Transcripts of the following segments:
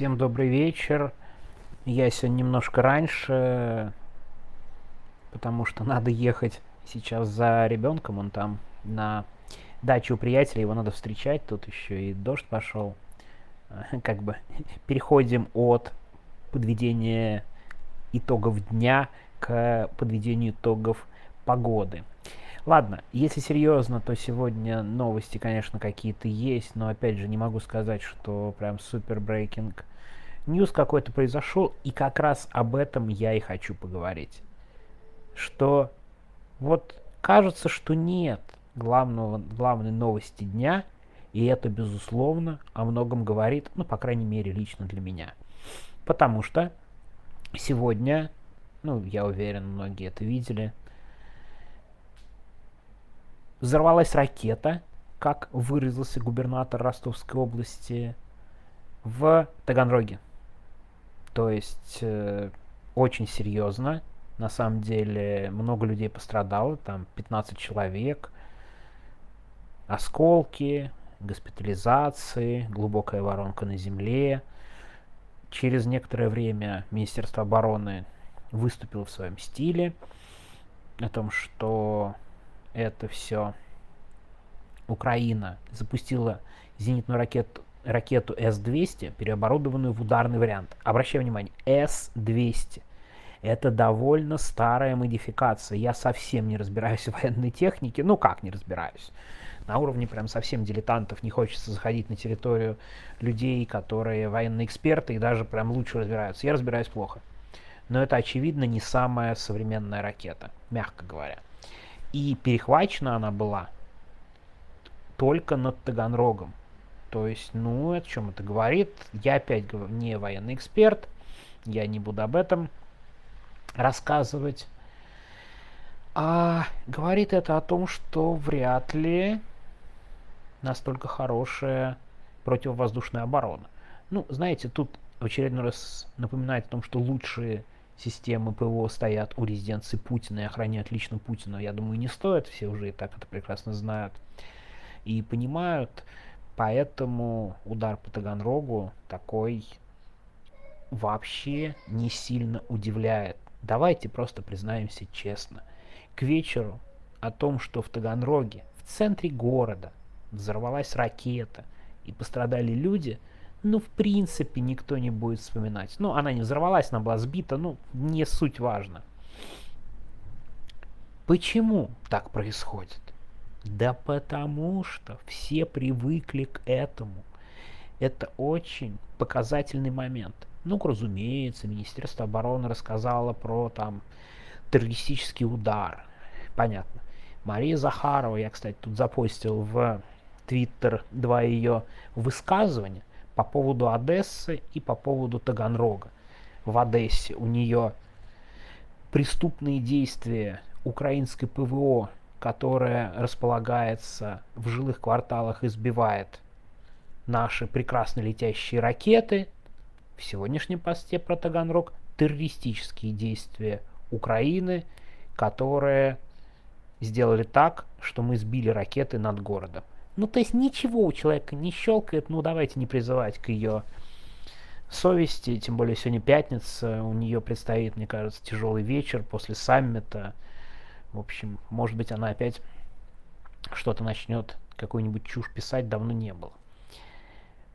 Всем добрый вечер. Я сегодня немножко раньше, потому что надо ехать сейчас за ребенком. Он там на даче у приятеля, его надо встречать. Тут еще и дождь пошел. Как бы переходим от подведения итогов дня к подведению итогов погоды. Ладно, если серьезно, то сегодня новости, конечно, какие-то есть, но опять же не могу сказать, что прям супер брейкинг ньюс какой-то произошел, и как раз об этом я и хочу поговорить. Что вот кажется, что нет главного, главной новости дня, и это, безусловно, о многом говорит, ну, по крайней мере, лично для меня. Потому что сегодня, ну, я уверен, многие это видели, Взорвалась ракета, как выразился губернатор Ростовской области, в Таганроге. То есть э, очень серьезно. На самом деле много людей пострадало, там 15 человек. Осколки, госпитализации, глубокая воронка на земле. Через некоторое время Министерство обороны выступило в своем стиле о том, что это все Украина запустила зенитную ракету, ракету С-200, переоборудованную в ударный вариант. Обращаю внимание, С-200. Это довольно старая модификация. Я совсем не разбираюсь в военной технике. Ну как не разбираюсь? На уровне прям совсем дилетантов не хочется заходить на территорию людей, которые военные эксперты и даже прям лучше разбираются. Я разбираюсь плохо. Но это, очевидно, не самая современная ракета, мягко говоря. И перехвачена она была только над Таганрогом. То есть, ну, о чем это говорит? Я опять не военный эксперт, я не буду об этом рассказывать. А говорит это о том, что вряд ли настолько хорошая противовоздушная оборона. Ну, знаете, тут в очередной раз напоминает о том, что лучшие системы ПВО стоят у резиденции Путина и охраняют лично Путина, я думаю, не стоит, все уже и так это прекрасно знают и понимают, поэтому удар по Таганрогу такой вообще не сильно удивляет. Давайте просто признаемся честно. К вечеру о том, что в Таганроге, в центре города, взорвалась ракета и пострадали люди – ну, в принципе, никто не будет вспоминать. Ну, она не взорвалась, она была сбита, ну, не суть важно. Почему так происходит? Да потому что все привыкли к этому. Это очень показательный момент. Ну, разумеется, Министерство обороны рассказало про там террористический удар. Понятно. Мария Захарова, я, кстати, тут запостил в Твиттер два ее высказывания по поводу Одессы и по поводу Таганрога. В Одессе у нее преступные действия украинской ПВО, которая располагается в жилых кварталах, избивает наши прекрасно летящие ракеты. В сегодняшнем посте про Таганрог террористические действия Украины, которые сделали так, что мы сбили ракеты над городом. Ну, то есть ничего у человека не щелкает, ну, давайте не призывать к ее совести, тем более сегодня пятница, у нее предстоит, мне кажется, тяжелый вечер после саммита. В общем, может быть, она опять что-то начнет, какую-нибудь чушь писать, давно не было.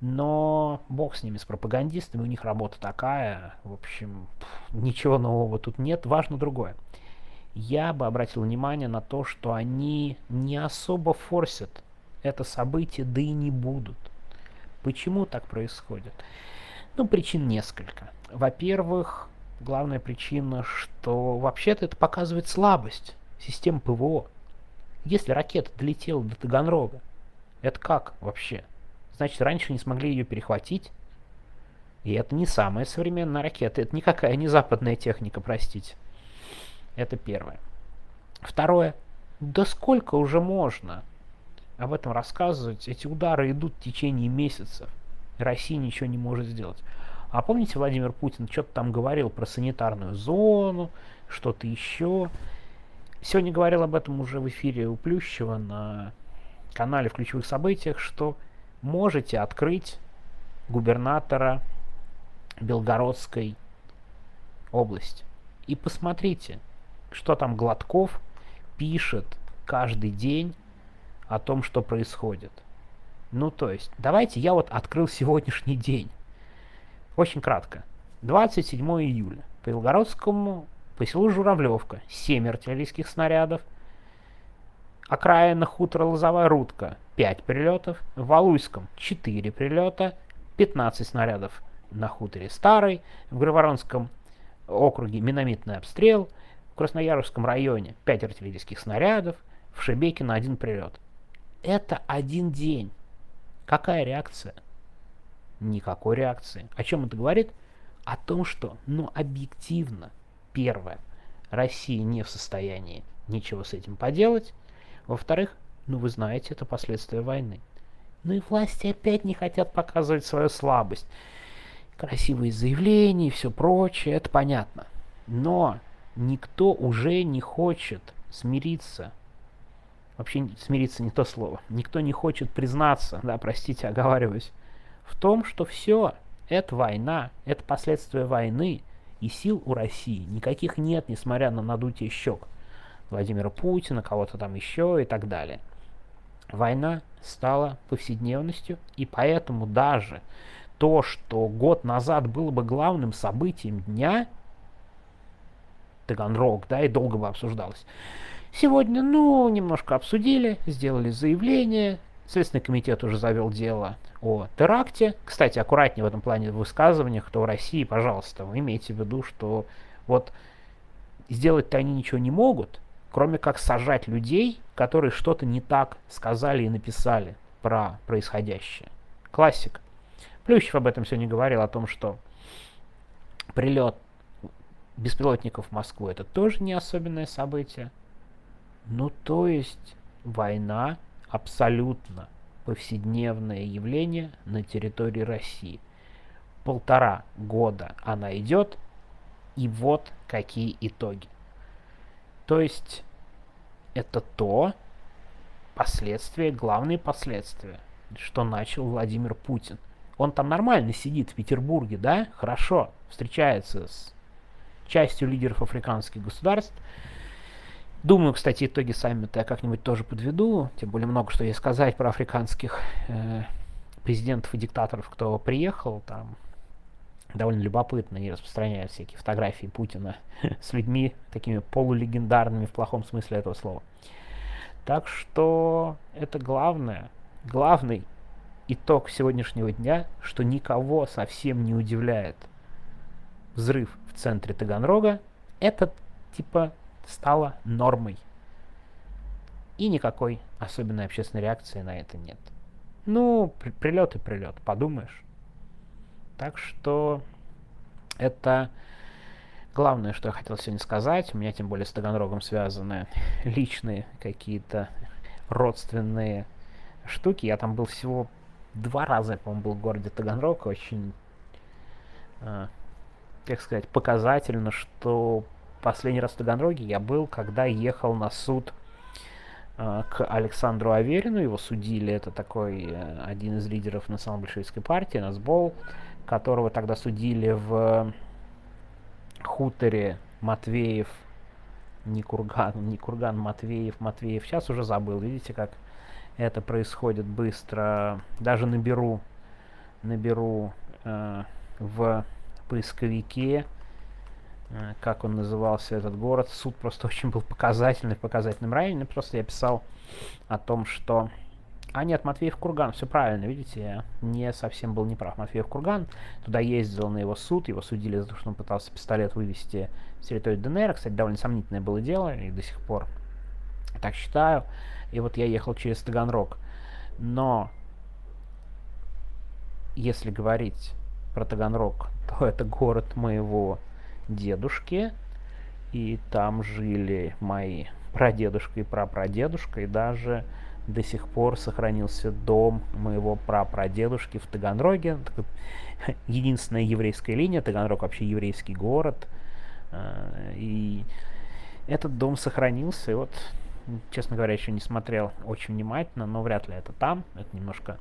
Но бог с ними, с пропагандистами, у них работа такая, в общем, ничего нового тут нет, важно другое. Я бы обратил внимание на то, что они не особо форсят это событие, да и не будут. Почему так происходит? Ну, причин несколько. Во-первых, главная причина, что вообще-то это показывает слабость системы ПВО. Если ракета долетела до Таганрога, это как вообще? Значит, раньше не смогли ее перехватить? И это не самая современная ракета, это никакая не западная техника, простите. Это первое. Второе. Да сколько уже можно? об этом рассказывать. Эти удары идут в течение месяцев. Россия ничего не может сделать. А помните, Владимир Путин что-то там говорил про санитарную зону, что-то еще. Сегодня говорил об этом уже в эфире у Плющева на канале в ключевых событиях, что можете открыть губернатора Белгородской области. И посмотрите, что там Гладков пишет каждый день о том, что происходит. Ну, то есть, давайте я вот открыл сегодняшний день. Очень кратко. 27 июля. По Белгородскому, по селу Журавлевка, 7 артиллерийских снарядов. Окраина хутора Лозовая Рудка, 5 прилетов. В Валуйском 4 прилета, 15 снарядов на хуторе Старый. В Гроворонском округе минометный обстрел. В Красноярском районе 5 артиллерийских снарядов. В Шебекино один прилет. Это один день. Какая реакция? Никакой реакции. О чем это говорит? О том, что, ну, объективно, первое, Россия не в состоянии ничего с этим поделать. Во-вторых, ну вы знаете, это последствия войны. Ну и власти опять не хотят показывать свою слабость. Красивые заявления и все прочее, это понятно. Но никто уже не хочет смириться. Вообще смириться не то слово. Никто не хочет признаться, да, простите, оговариваюсь, в том, что все, это война, это последствия войны, и сил у России никаких нет, несмотря на надутие щек Владимира Путина, кого-то там еще и так далее. Война стала повседневностью, и поэтому даже то, что год назад было бы главным событием дня, Таганрог, да, и долго бы обсуждалось, сегодня, ну, немножко обсудили, сделали заявление, Следственный комитет уже завел дело о теракте. Кстати, аккуратнее в этом плане в высказываниях, кто в России, пожалуйста, вы имейте в виду, что вот сделать-то они ничего не могут, кроме как сажать людей, которые что-то не так сказали и написали про происходящее. Классика. Плющев об этом сегодня говорил, о том, что прилет беспилотников в Москву это тоже не особенное событие. Ну, то есть война абсолютно повседневное явление на территории России. Полтора года она идет, и вот какие итоги. То есть это то последствия, главные последствия, что начал Владимир Путин. Он там нормально сидит в Петербурге, да, хорошо, встречается с частью лидеров африканских государств. Думаю, кстати, итоги саммита я как-нибудь тоже подведу, тем более много что есть сказать про африканских э, президентов и диктаторов, кто приехал, там довольно любопытно и распространяют всякие фотографии Путина с людьми такими полулегендарными в плохом смысле этого слова. Так что это главное, главный итог сегодняшнего дня, что никого совсем не удивляет взрыв в центре Таганрога, это типа стало нормой. И никакой особенной общественной реакции на это нет. Ну, при прилет и прилет, подумаешь. Так что это главное, что я хотел сегодня сказать. У меня тем более с Таганрогом связаны личные какие-то родственные штуки. Я там был всего два раза, по-моему, был в городе Таганрог. Очень, э, как сказать, показательно, что последний раз в Таганроге я был, когда ехал на суд э, к Александру Аверину. Его судили, это такой э, один из лидеров национал-большевистской партии, Насбол, которого тогда судили в хуторе Матвеев, не Курган, не Курган, Матвеев, Матвеев. Сейчас уже забыл, видите, как это происходит быстро. Даже наберу, наберу э, в поисковике, как он назывался этот город. Суд просто очень был показательный, в показательном районе. Просто я писал о том, что... А нет, Матвеев Курган, все правильно, видите, я не совсем был неправ. Матвеев Курган, туда ездил на его суд, его судили за то, что он пытался пистолет вывести с территории ДНР. Кстати, довольно сомнительное было дело, и до сих пор так считаю и вот я ехал через Таганрог. Но если говорить про Таганрог, то это город моего дедушки, и там жили мои прадедушка и прапрадедушка, и даже до сих пор сохранился дом моего прапрадедушки в Таганроге. Единственная еврейская линия, Таганрог вообще еврейский город. А, и этот дом сохранился, и вот честно говоря, еще не смотрел очень внимательно, но вряд ли это там. Это немножко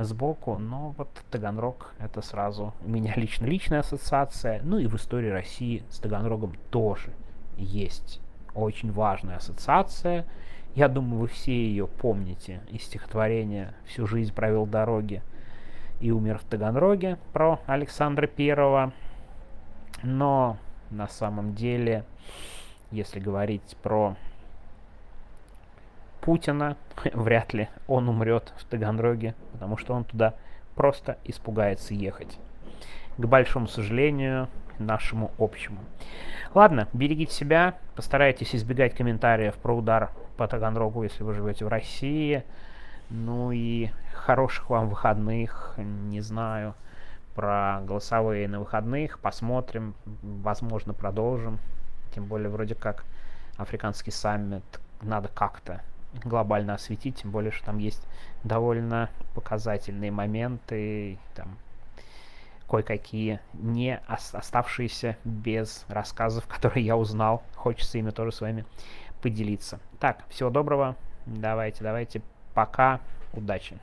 сбоку, но вот Таганрог это сразу у меня лично личная ассоциация, ну и в истории России с Таганрогом тоже есть очень важная ассоциация. Я думаю, вы все ее помните из стихотворения «Всю жизнь провел дороги и умер в Таганроге» про Александра Первого. Но на самом деле, если говорить про Путина, вряд ли он умрет в Таганроге, потому что он туда просто испугается ехать. К большому сожалению, нашему общему. Ладно, берегите себя, постарайтесь избегать комментариев про удар по Таганрогу, если вы живете в России. Ну и хороших вам выходных, не знаю, про голосовые на выходных, посмотрим, возможно, продолжим. Тем более, вроде как, африканский саммит надо как-то глобально осветить, тем более, что там есть довольно показательные моменты, там кое-какие не оставшиеся без рассказов, которые я узнал. Хочется ими тоже с вами поделиться. Так, всего доброго. Давайте, давайте. Пока. Удачи.